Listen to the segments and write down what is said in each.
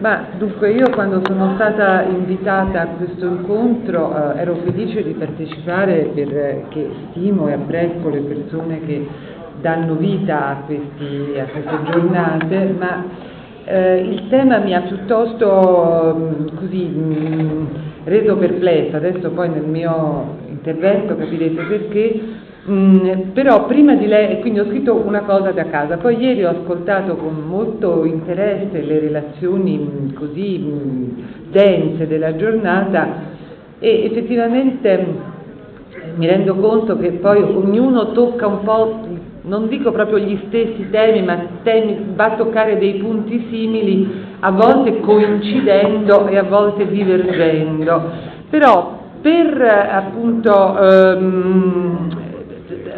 Ma dunque io quando sono stata invitata a questo incontro eh, ero felice di partecipare perché stimo e apprezzo le persone che danno vita a, questi, a queste giornate, ma eh, il tema mi ha piuttosto mh, mm, così, mh, mm, reso perplessa, adesso poi nel mio intervento capirete perché, Mm, però prima di lei, quindi ho scritto una cosa da casa, poi ieri ho ascoltato con molto interesse le relazioni mh, così mh, dense della giornata e effettivamente mh, mi rendo conto che poi ognuno tocca un po', non dico proprio gli stessi temi, ma temi, va a toccare dei punti simili, a volte coincidendo e a volte divergendo. Però per appunto ehm,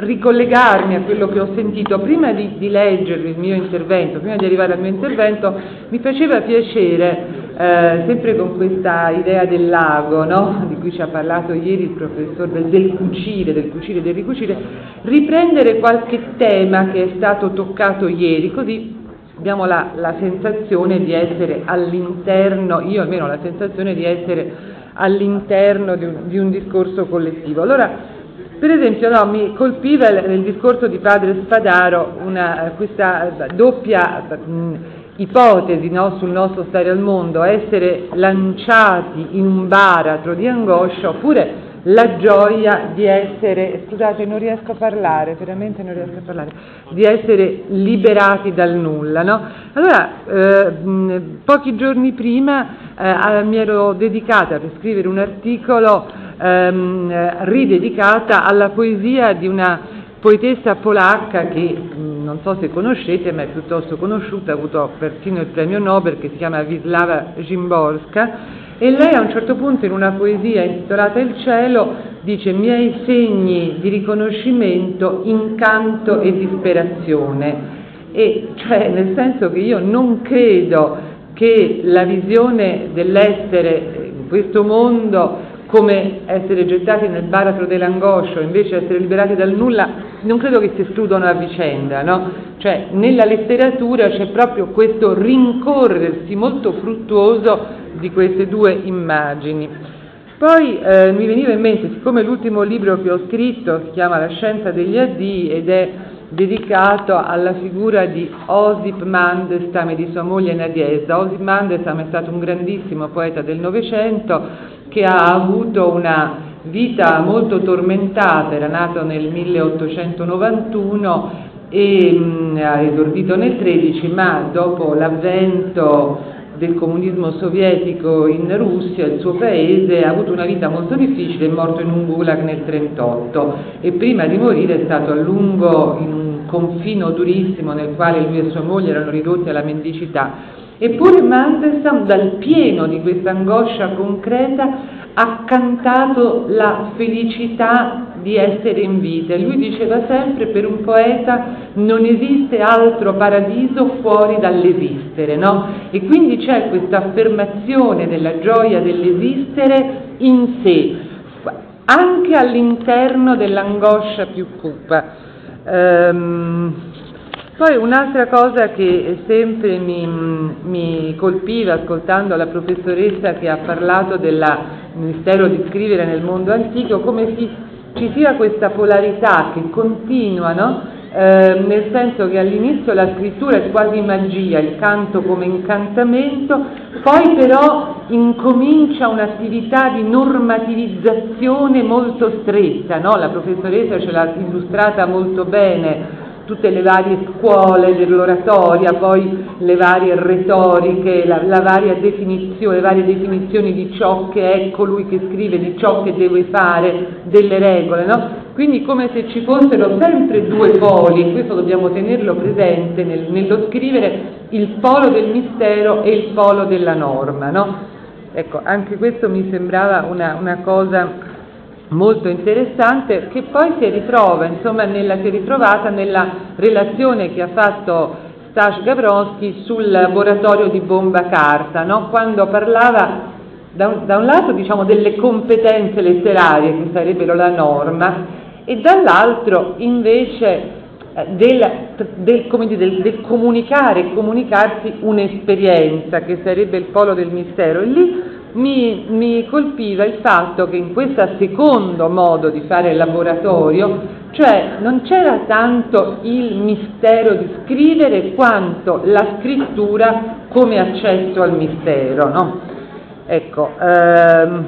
ricollegarmi a quello che ho sentito prima di, di, leggervi il mio intervento, prima di arrivare al mio intervento, mi faceva piacere, eh, sempre con questa idea del lago, no? di cui ci ha parlato ieri il professor del, del cucire, del cucire e del ricucire, riprendere qualche tema che è stato toccato ieri, così abbiamo la, la sensazione di essere all'interno, io almeno ho la sensazione di essere all'interno di un, di un discorso collettivo. Allora, per esempio no, mi colpiva nel discorso di padre Spadaro una, questa doppia mh, ipotesi no, sul nostro stare al mondo, essere lanciati in un baratro di angoscia oppure la gioia di essere, scusate non riesco a parlare, veramente non riesco a parlare, di essere liberati dal nulla. No? Allora, eh, pochi giorni prima eh, mi ero dedicata per scrivere un articolo ehm, ridedicata alla poesia di una poetessa polacca che non so se conoscete, ma è piuttosto conosciuta, ha avuto persino il premio Nobel, che si chiama Wisława Szymborska, e lei a un certo punto in una poesia intitolata Il cielo dice miei segni di riconoscimento, incanto e disperazione. E cioè nel senso che io non credo che la visione dell'essere in questo mondo come essere gettati nel baratro dell'angoscia o invece essere liberati dal nulla, non credo che si escludano a vicenda, no? Cioè, nella letteratura c'è proprio questo rincorrersi molto fruttuoso di queste due immagini. Poi eh, mi veniva in mente, siccome l'ultimo libro che ho scritto si chiama La scienza degli addii ed è dedicato alla figura di Osip Mandelstam e di sua moglie Nadiesa. Osip Mandelstam è stato un grandissimo poeta del Novecento che ha avuto una vita molto tormentata, era nato nel 1891 e mh, ha esordito nel 13, ma dopo l'avvento del comunismo sovietico in Russia, il suo paese, ha avuto una vita molto difficile, è morto in un gulag nel 1938 e prima di morire è stato a lungo in un confino durissimo nel quale lui e sua moglie erano ridotti alla mendicità. Eppure Mandelstam, dal pieno di questa angoscia concreta, ha cantato la felicità di essere in vita. Lui diceva sempre, per un poeta non esiste altro paradiso fuori dall'esistere, no? E quindi c'è questa affermazione della gioia dell'esistere in sé, anche all'interno dell'angoscia più cupa. Um, poi un'altra cosa che sempre mi, mi, colpiva ascoltando la professoressa che ha parlato del Ministero di scrivere nel mondo antico, come si, ci sia questa polarità che continua, no? eh, nel senso che all'inizio la scrittura è quasi magia, il canto come incantamento, poi però incomincia un'attività di normativizzazione molto stretta, no? la professoressa ce l'ha illustrata molto bene tutte le varie scuole dell'oratoria, poi le varie retoriche, la, la varia le varie definizioni di ciò che è colui che scrive, di ciò che deve fare, delle regole, no? Quindi come se ci fossero sempre due poli, e questo dobbiamo tenerlo presente nel, nello scrivere, il polo del mistero e il polo della norma, no? Ecco, anche questo mi sembrava una, una cosa molto interessante che poi si ritrova, insomma, nella, si è ritrovata nella relazione che ha fatto Stash Gavronski sul laboratorio di bomba carta, no? quando parlava da un, da un lato diciamo, delle competenze letterarie che sarebbero la norma e dall'altro invece eh, del, del, dire, del, del comunicare e comunicarsi un'esperienza che sarebbe il polo del mistero e lì mi, mi, colpiva il fatto che in questo secondo modo di fare il laboratorio, cioè non c'era tanto il mistero di scrivere quanto la scrittura come accesso al mistero. No? Ecco, ehm,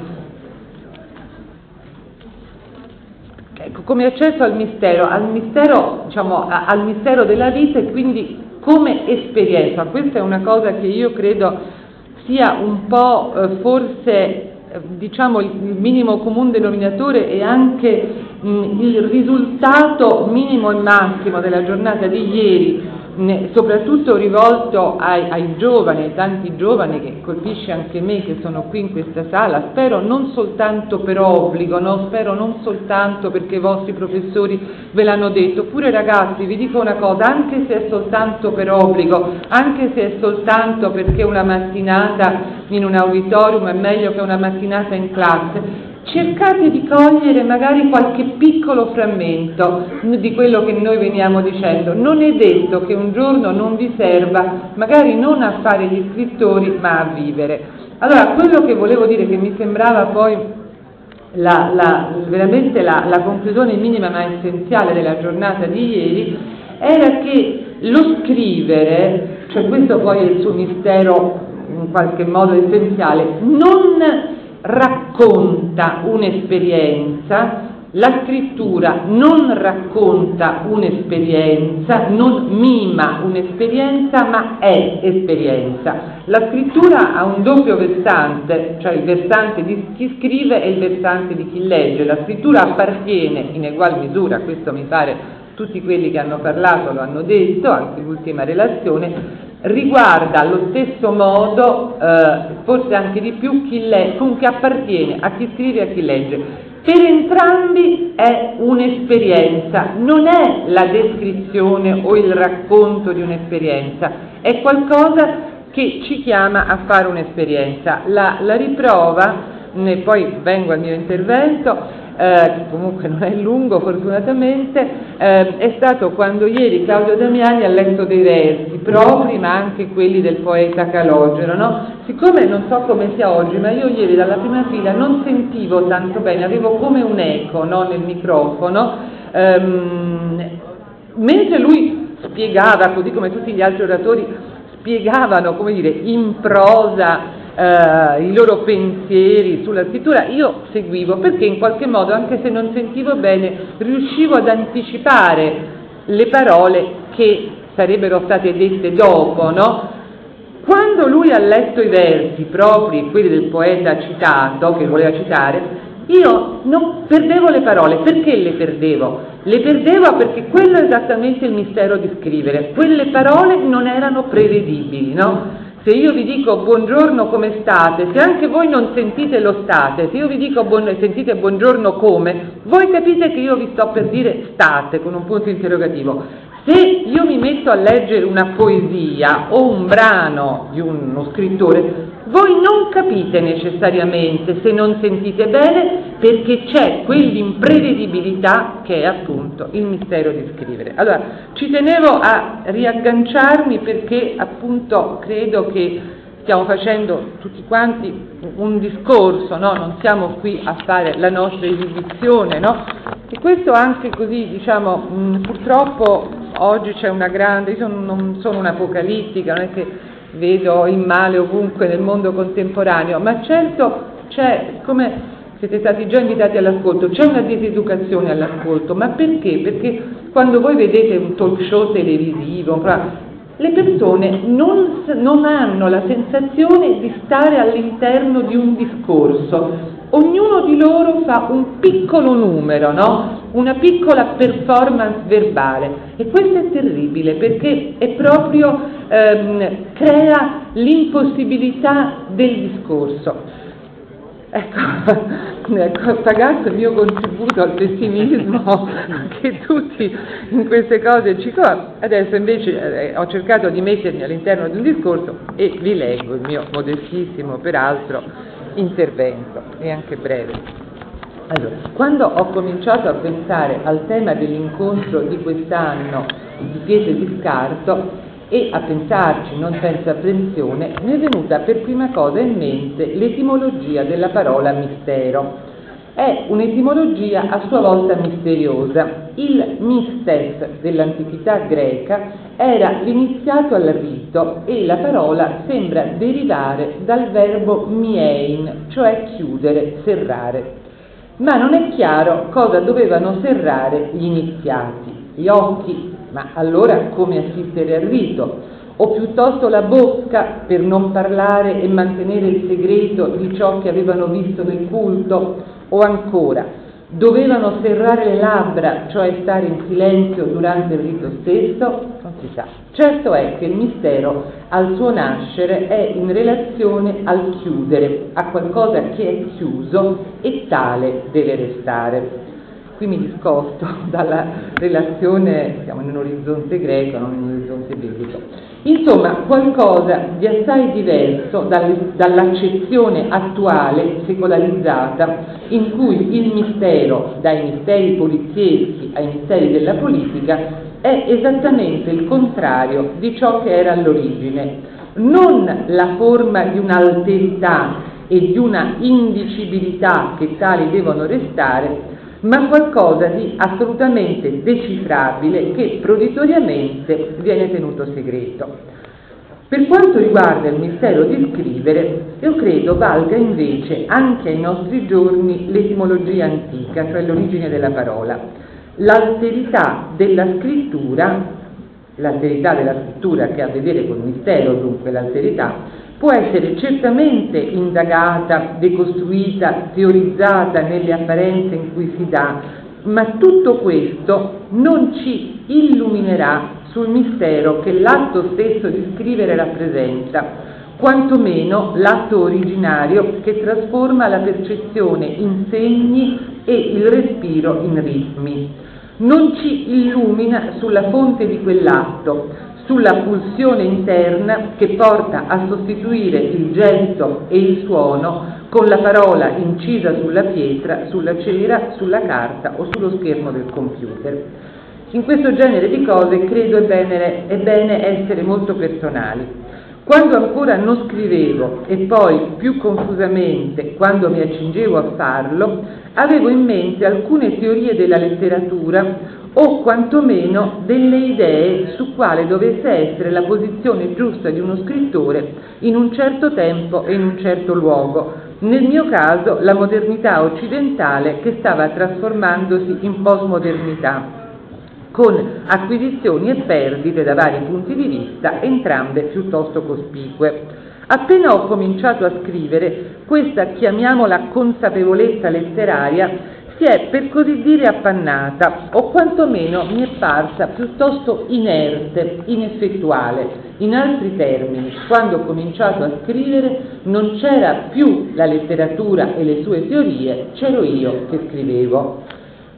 ecco, come accesso al mistero, al mistero, diciamo, al mistero della vita e quindi come esperienza. Questa è una cosa che io credo sia un po' eh, forse eh, diciamo il minimo comune denominatore e anche mh, il risultato minimo e massimo della giornata di ieri soprattutto rivolto ai, ai, giovani, ai tanti giovani che colpisce anche me che sono qui in questa sala, spero non soltanto per obbligo, no? spero non soltanto perché i vostri professori ve l'hanno detto, pure ragazzi vi dico una cosa, anche se è soltanto per obbligo, anche se è soltanto perché una mattinata in un auditorium è meglio che una mattinata in classe, cercate di cogliere magari qualche piccolo frammento di quello che noi veniamo dicendo. Non è detto che un giorno non vi serva, magari non a fare gli scrittori, ma a vivere. Allora, quello che volevo dire, che mi sembrava poi la, la, veramente la, la conclusione minima ma essenziale della giornata di ieri, era che lo scrivere, cioè questo poi è il suo mistero in qualche modo essenziale, non racconta un'esperienza, la scrittura non racconta un'esperienza, non mima un'esperienza, ma è esperienza. La scrittura ha un doppio versante, cioè il versante di chi scrive e il versante di chi legge. La scrittura appartiene in egual misura, questo mi pare tutti quelli che hanno parlato lo hanno detto, anche l'ultima relazione, riguarda allo stesso modo, eh, forse anche di più, chi le, comunque appartiene a chi scrive e a chi legge. Per entrambi è un'esperienza, non è la descrizione o il racconto di un'esperienza, è qualcosa che ci chiama a fare un'esperienza. La, la riprova, e poi vengo al mio intervento, eh, comunque non è lungo fortunatamente, eh, è stato quando ieri Claudio Damiani ha letto dei versi propri ma anche quelli del poeta Calogero. No? Siccome non so come sia oggi, ma io ieri dalla prima fila non sentivo tanto bene, avevo come un eco no, nel microfono, ehm, mentre lui spiegava, così come tutti gli altri oratori, spiegavano, come dire, in prosa eh, i loro pensieri sulla scrittura, io seguivo perché in qualche modo, anche se non sentivo bene, riuscivo ad anticipare le parole che sarebbero state dette dopo, no? Quando lui ha letto i versi propri, quelli del poeta citato, che voleva citare, io non perdevo le parole, perché le perdevo? Le perdevo perché quello è esattamente il mistero di scrivere, quelle parole non erano prevedibili, no? Se io vi dico buongiorno come state, se anche voi non sentite lo state, se io vi dico buon, sentite buongiorno come, voi capite che io vi sto per dire state con un punto interrogativo. Se io mi metto a leggere una poesia o un brano di uno scrittore, voi non capite necessariamente se non sentite bene perché c'è quell'imprevedibilità che è appunto il mistero di scrivere. Allora, ci tenevo a riagganciarmi perché appunto credo che stiamo facendo tutti quanti un discorso, no? non siamo qui a fare la nostra esibizione, no? e questo anche così, diciamo, mh, purtroppo oggi c'è una grande, io non sono un'apocalittica, non è che vedo il male ovunque nel mondo contemporaneo, ma certo c'è, come siete stati già invitati all'ascolto, c'è una diseducazione all'ascolto, ma perché? Perché quando voi vedete un talk show televisivo, le persone non, non hanno la sensazione di stare all'interno di un discorso, ognuno di loro fa un piccolo numero, no? Una piccola performance verbale e questo è terribile perché è proprio ehm, crea l'impossibilità del discorso. Ecco, ecco, pagato il mio contributo al pessimismo che tutti in queste cose ci Adesso invece eh, ho cercato di mettermi all'interno di un discorso e vi leggo il mio modestissimo, peraltro, intervento, e anche breve. Allora, quando ho cominciato a pensare al tema dell'incontro di quest'anno di pietre di scarto e a pensarci non senza apprensione, mi è venuta per prima cosa in mente l'etimologia della parola mistero. È un'etimologia a sua volta misteriosa. Il mistes dell'antichità greca era l'iniziato al rito e la parola sembra derivare dal verbo miein, cioè chiudere, serrare. Ma non è chiaro cosa dovevano serrare gli iniziati, gli occhi, ma allora come assistere al rito? O piuttosto la bocca per non parlare e mantenere il segreto di ciò che avevano visto nel culto? O ancora, Dovevano serrare le labbra, cioè stare in silenzio durante il rito stesso? Non si sa. Certo è che il mistero al suo nascere è in relazione al chiudere, a qualcosa che è chiuso e tale deve restare. Qui mi discosto dalla relazione, siamo in un orizzonte greco, non in un orizzonte biblico. Insomma, qualcosa di assai diverso dall'accezione attuale, secolarizzata, in cui il mistero, dai misteri polizieschi ai misteri della politica, è esattamente il contrario di ciò che era all'origine. Non la forma di un'alterità e di una indicibilità che tali devono restare, ma qualcosa di assolutamente decifrabile che proditoriamente viene tenuto segreto. Per quanto riguarda il mistero di scrivere, io credo valga invece anche ai nostri giorni l'etimologia antica, cioè l'origine della parola. L'alterità della scrittura, l'alterità della scrittura che ha a vedere con il mistero, dunque l'alterità, può essere certamente indagata, decostruita, teorizzata nelle apparenze in cui si dà, ma tutto questo non ci illuminerà sul mistero che l'atto stesso di scrivere rappresenta, quantomeno l'atto originario che trasforma la percezione in segni e il respiro in ritmi. Non ci illumina sulla fonte di quell'atto, sulla pulsione interna che porta a sostituire il gesto e il suono con la parola incisa sulla pietra, sulla cera, sulla carta o sullo schermo del computer. In questo genere di cose credo è bene, è bene essere molto personali. Quando ancora non scrivevo e poi più confusamente quando mi accingevo a farlo, avevo in mente alcune teorie della letteratura o quantomeno delle idee su quale dovesse essere la posizione giusta di uno scrittore in un certo tempo e in un certo luogo, nel mio caso la modernità occidentale che stava trasformandosi in postmodernità con acquisizioni e perdite da vari punti di vista, entrambe piuttosto cospicue. Appena ho cominciato a scrivere, questa chiamiamola consapevolezza letteraria si è per così dire appannata o quantomeno mi è parsa piuttosto inerte, ineffettuale. In altri termini, quando ho cominciato a scrivere non c'era più la letteratura e le sue teorie, c'ero io che scrivevo.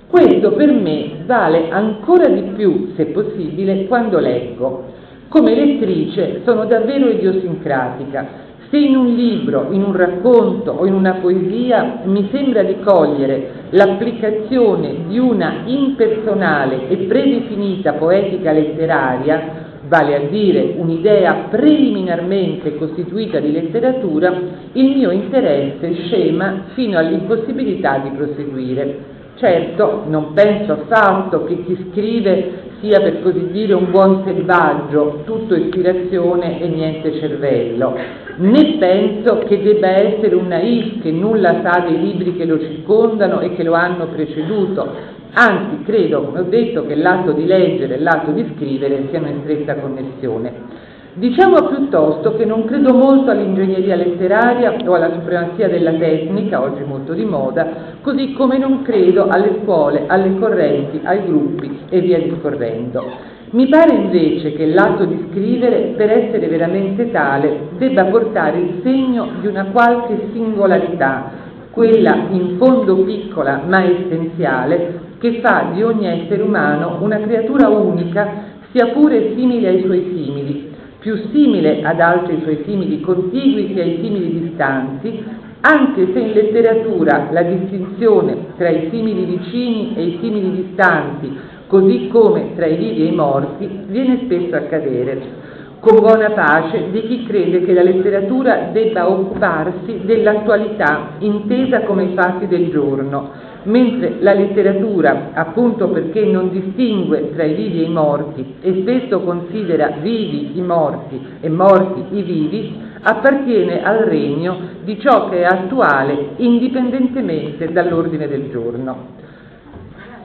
Questo per me vale ancora di più, se possibile, quando leggo. Come lettrice sono davvero idiosincratica, se in un libro, in un racconto o in una poesia mi sembra di cogliere l'applicazione di una impersonale e predefinita poetica letteraria, vale a dire un'idea preliminarmente costituita di letteratura, il mio interesse scema fino all'impossibilità di proseguire. Certo, non penso affatto che chi scrive sia per così dire un buon selvaggio, tutto ispirazione e niente cervello, né penso che debba essere un naif che nulla sa dei libri che lo circondano e che lo hanno preceduto, anzi credo, come ho detto, che l'atto di leggere e l'atto di scrivere siano in stretta connessione. Diciamo piuttosto che non credo molto all'ingegneria letteraria o alla supremazia della tecnica, oggi molto di moda, così come non credo alle scuole, alle correnti, ai gruppi e via discorrendo. Mi pare invece che l'atto di scrivere, per essere veramente tale, debba portare il segno di una qualche singolarità, quella in fondo piccola ma essenziale, che fa di ogni essere umano una creatura unica, sia pure simile ai suoi simili, più simile ad altri suoi simili contigui che ai simili distanti, anche se in letteratura la distinzione tra i simili vicini e i simili distanti, così come tra i vivi e i morti, viene spesso a cadere con buona pace di chi crede che la letteratura debba occuparsi dell'attualità intesa come i fatti del giorno, mentre la letteratura, appunto perché non distingue tra i vivi e i morti e spesso considera vivi i morti e morti i vivi, appartiene al regno di ciò che è attuale indipendentemente dall'ordine del giorno.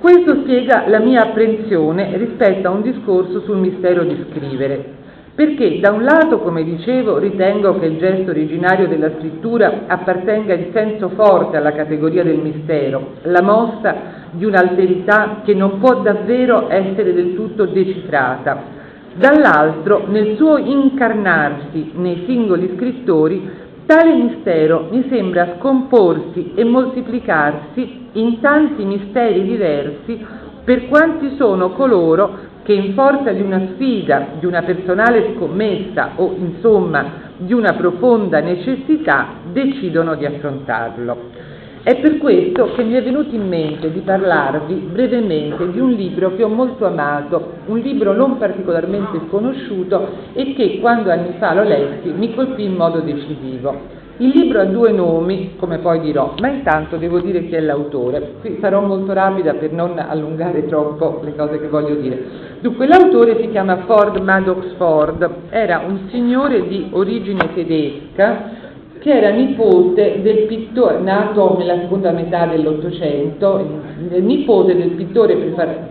Questo spiega la mia apprensione rispetto a un discorso sul mistero di scrivere, perché da un lato, come dicevo, ritengo che il gesto originario della scrittura appartenga in senso forte alla categoria del mistero, la mossa di un'alterità che non può davvero essere del tutto decifrata. Dall'altro, nel suo incarnarsi nei singoli scrittori, tale mistero mi sembra scomporsi e moltiplicarsi in tanti misteri diversi per quanti sono coloro che in forza di una sfida, di una personale scommessa o insomma di una profonda necessità decidono di affrontarlo. È per questo che mi è venuto in mente di parlarvi brevemente di un libro che ho molto amato, un libro non particolarmente sconosciuto e che quando anni fa lo lessi mi colpì in modo decisivo. Il libro ha due nomi, come poi dirò, ma intanto devo dire chi è l'autore. Qui sarò molto rapida per non allungare troppo le cose che voglio dire. Dunque, l'autore si chiama Ford Maddox Ford, era un signore di origine tedesca che era nipote del pittore, nato nella seconda metà dell'Ottocento, nipote del pittore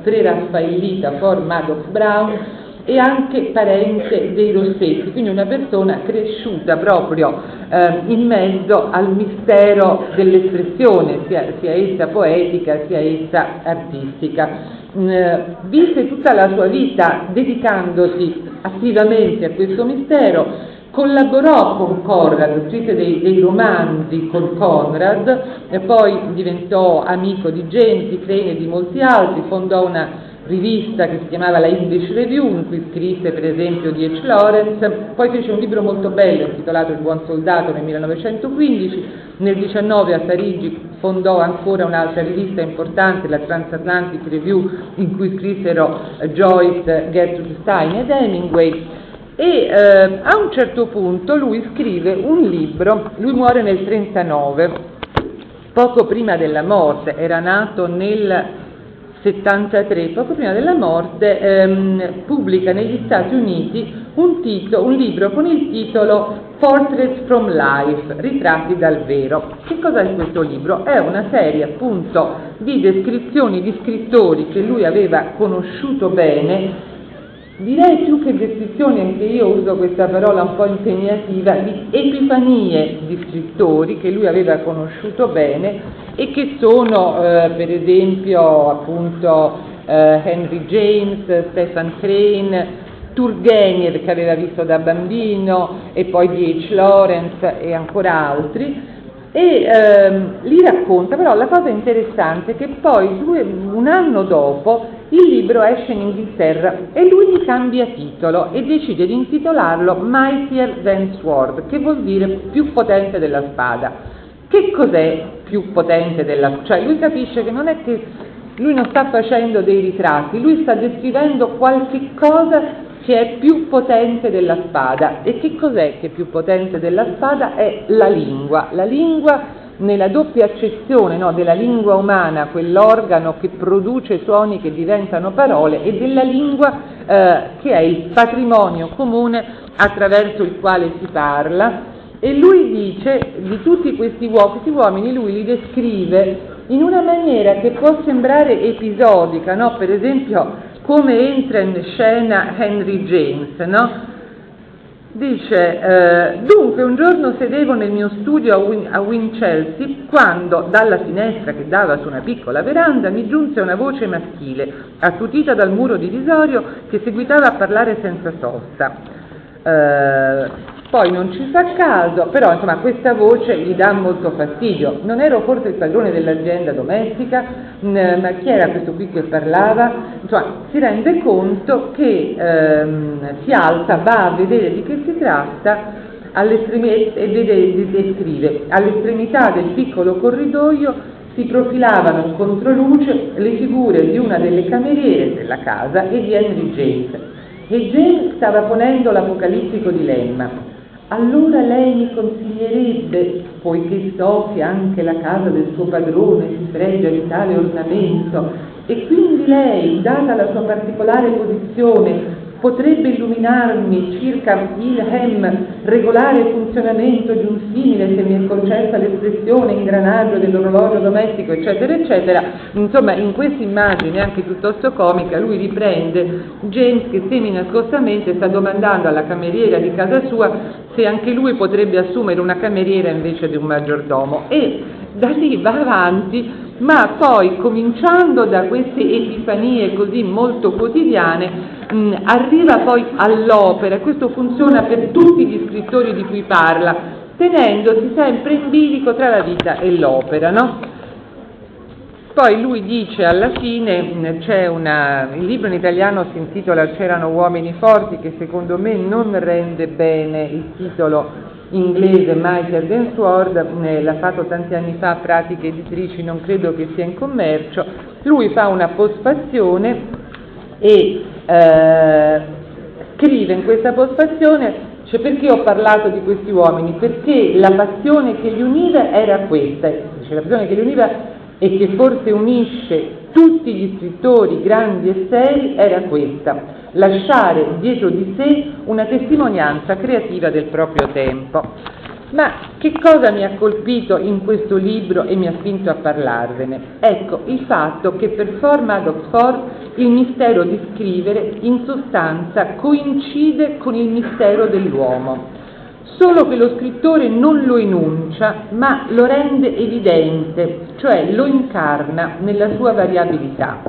preraffaellita Ford Maddox Brown, e anche parente dei Rossetti, quindi una persona cresciuta proprio eh, in mezzo al mistero dell'espressione, sia, sia essa poetica sia essa artistica. Mm, visse tutta la sua vita dedicandosi attivamente a questo mistero, collaborò con Conrad, scrisse dei, dei, romanzi con Conrad, poi diventò amico di di Crane e di molti altri, fondò una rivista che si chiamava la English Review, in cui scrisse per esempio D.H. Lawrence, poi fece un libro molto bello intitolato Il buon soldato nel 1915, nel 19 a Parigi fondò ancora un'altra rivista importante, la Transatlantic Review, in cui scrissero Joyce, Gertrude Stein ed Hemingway, e eh, a un certo punto lui scrive un libro, lui muore nel 1939, poco prima della morte, era nato nel 73, poco prima della morte, ehm, pubblica negli Stati Uniti un, titolo, un, libro con il titolo Portraits from Life, ritratti dal vero. Che cos'è questo libro? È una serie appunto di descrizioni di scrittori che lui aveva conosciuto bene direi più che descrizioni, anche io uso questa parola un po' impegnativa, di epifanie di scrittori che lui aveva conosciuto bene e che sono eh, per esempio appunto eh, Henry James, Stefan Crane, Turgenev che aveva visto da bambino e poi D.H. Lawrence e ancora altri e ehm, li racconta, però la cosa interessante è che poi due, un anno dopo il libro esce in Inghilterra e lui gli cambia titolo e decide di intitolarlo Mightier Than Sword, che vuol dire più potente della spada. Che cos'è più potente della? Cioè lui capisce che non è che lui non sta facendo dei ritratti, lui sta descrivendo qualche cosa che è più potente della spada. E che cos'è che è più potente della spada? È la lingua. La lingua nella doppia accezione no, della lingua umana, quell'organo che produce suoni che diventano parole, e della lingua eh, che è il patrimonio comune attraverso il quale si parla. E lui dice di tutti questi uomini, lui li descrive in una maniera che può sembrare episodica, no? per esempio come entra in scena Henry James, no? Dice, eh, dunque un giorno sedevo nel mio studio a, Win- a Winchelsea quando dalla finestra che dava su una piccola veranda mi giunse una voce maschile, attutita dal muro divisorio, che seguitava a parlare senza sosta. Eh, poi non ci fa caso, però insomma questa voce gli dà molto fastidio. Non ero forse il padrone dell'azienda domestica, ma chi era questo qui che parlava? Insomma, si rende conto che ehm, si alza, va a vedere di che si tratta e vede, descrive, all'estremità del piccolo corridoio si profilavano in controluce le figure di una delle cameriere della casa e di Henry James. E James stava ponendo l'apocalittico dilemma. Allora lei mi consiglierebbe, poiché so che anche la casa del suo padrone si fregia di tale ornamento, e quindi lei, data la sua particolare posizione, potrebbe illuminarmi circa il hem, regolare funzionamento di un simile, se mi è concessa l'espressione, ingranaggio dell'orologio domestico, eccetera, eccetera. Insomma, in questa immagine, anche piuttosto comica, lui riprende James che semi-nascostamente sta domandando alla cameriera di casa sua se anche lui potrebbe assumere una cameriera invece di un maggiordomo. E da lì va avanti ma poi cominciando da queste epifanie così molto quotidiane mh, arriva poi all'opera, questo funziona per tutti gli scrittori di cui parla, tenendosi sempre in bilico tra la vita e l'opera, no? Poi lui dice alla fine, c'è una, il libro in italiano si intitola C'erano uomini forti, che secondo me non rende bene il titolo inglese Michael Densword, eh, l'ha fatto tanti anni fa, pratiche editrici, non credo che sia in commercio, lui fa una postfazione e eh, scrive in questa postfazione cioè perché ho parlato di questi uomini? Perché la passione che li univa era questa, cioè la passione che li univa e che forse unisce tutti gli scrittori grandi e seri era questa, lasciare dietro di sé una testimonianza creativa del proprio tempo. Ma che cosa mi ha colpito in questo libro e mi ha spinto a parlarvene? Ecco, il fatto che per forma ad Oxford il mistero di scrivere in sostanza coincide con il mistero dell'uomo solo che lo scrittore non lo enuncia, ma lo rende evidente, cioè lo incarna nella sua variabilità.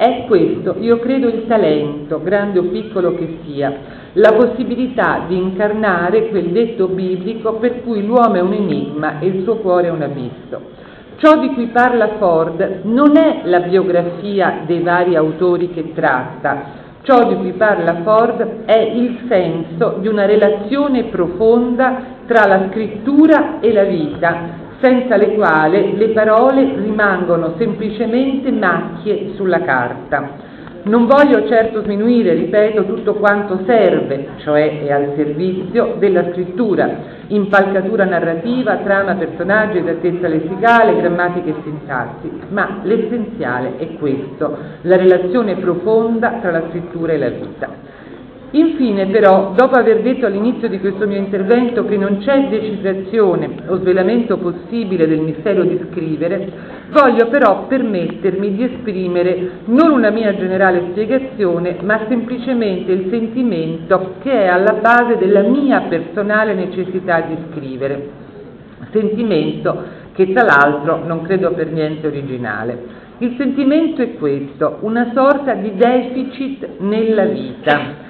È questo, io credo, il talento, grande o piccolo che sia, la possibilità di incarnare quel detto biblico per cui l'uomo è un enigma e il suo cuore è un abisso. Ciò di cui parla Ford non è la biografia dei vari autori che tratta, Ciò di cui parla Ford è il senso di una relazione profonda tra la scrittura e la vita, senza le quali le parole rimangono semplicemente macchie sulla carta. Non voglio certo sminuire, ripeto, tutto quanto serve, cioè è al servizio della scrittura, impalcatura narrativa, trama, personaggi, esattezza lessicale, grammatica e sintassi, ma l'essenziale è questo, la relazione profonda tra la scrittura e la vita. Infine però, dopo aver detto all'inizio di questo mio intervento che non c'è decifrazione o svelamento possibile del mistero di scrivere, voglio però permettermi di esprimere non una mia generale spiegazione, ma semplicemente il sentimento che è alla base della mia personale necessità di scrivere. Sentimento che tra l'altro non credo per niente originale. Il sentimento è questo, una sorta di deficit nella vita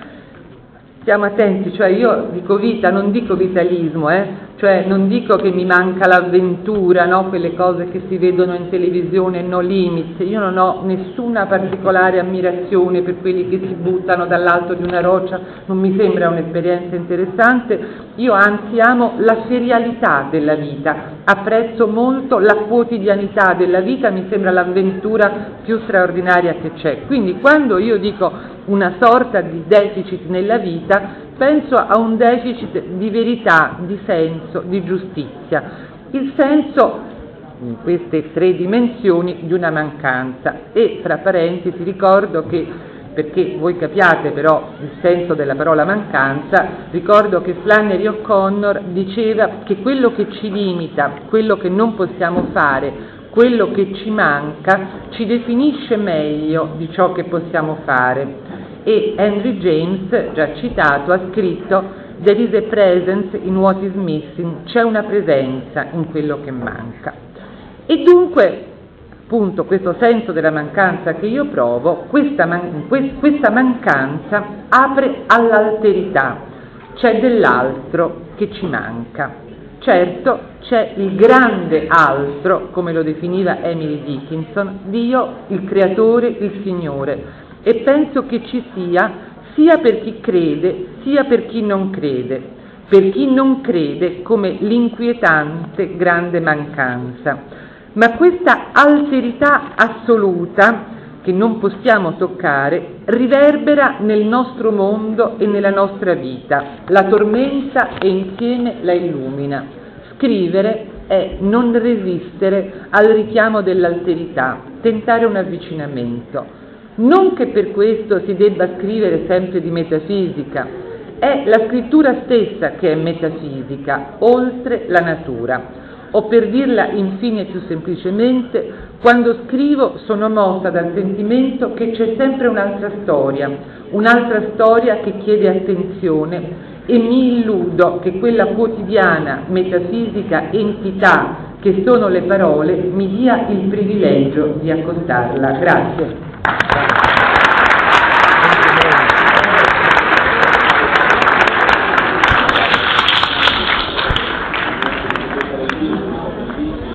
stiamo attenti, cioè io dico vita, non dico vitalismo, eh? Cioè non dico che mi manca l'avventura, no? quelle cose che si vedono in televisione, no limit, io non ho nessuna particolare ammirazione per quelli che si buttano dall'alto di una roccia, non mi sembra un'esperienza interessante, io anzi amo la serialità della vita, apprezzo molto la quotidianità della vita, mi sembra l'avventura più straordinaria che c'è. Quindi quando io dico una sorta di deficit nella vita, penso a un deficit di verità, di senso, di giustizia. Il senso in queste tre dimensioni di una mancanza e fra parentesi ricordo che perché voi capiate però il senso della parola mancanza, ricordo che Flannery O'Connor diceva che quello che ci limita, quello che non possiamo fare, quello che ci manca, ci definisce meglio di ciò che possiamo fare e Henry James, già citato, ha scritto There is a presence in what is missing, c'è una presenza in quello che manca. E dunque, appunto, questo senso della mancanza che io provo, questa, man- questa mancanza apre all'alterità, c'è dell'altro che ci manca. Certo, c'è il grande altro, come lo definiva Emily Dickinson, Dio, il creatore, il Signore, e penso che ci sia sia per chi crede sia per chi non crede. per chi non crede come l'inquietante grande mancanza. Ma questa alterità assoluta che non possiamo toccare riverbera nel nostro mondo e nella nostra vita, la tormenta e insieme la illumina. Scrivere è non resistere al richiamo dell'alterità, tentare un avvicinamento. Non che per questo si debba scrivere sempre di metafisica, è la scrittura stessa che è metafisica, oltre la natura. O per dirla infine più semplicemente, quando scrivo sono mossa dal sentimento che c'è sempre un'altra storia, un'altra storia che chiede attenzione e mi illudo che quella quotidiana metafisica entità che sono le parole mi dia il privilegio di accostarla. Grazie. Obrigado.